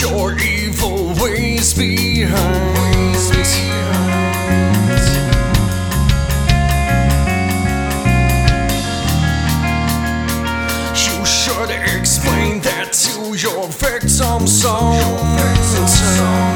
your evil ways behind. You should explain that to your. Your victims.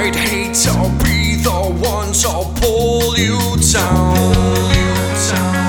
might hate, I'll be the one to pull you down. Pull you down.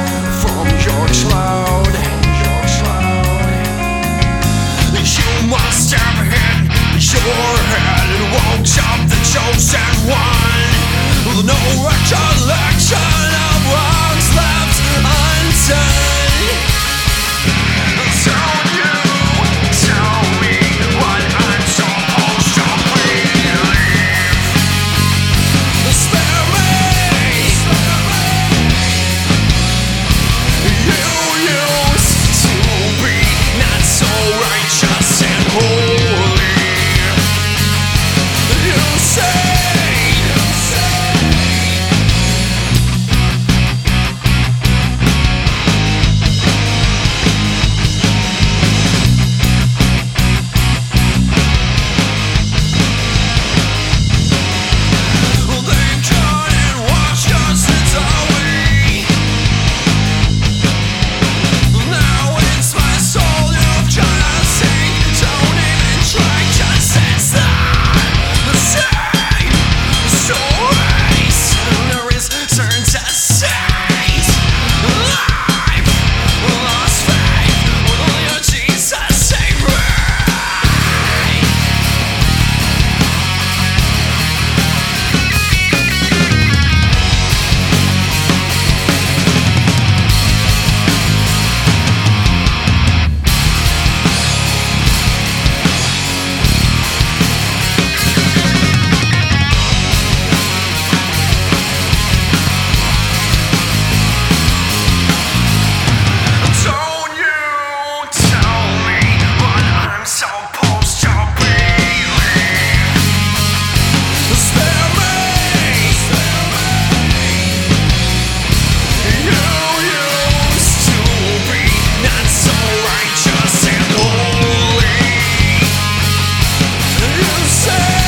say.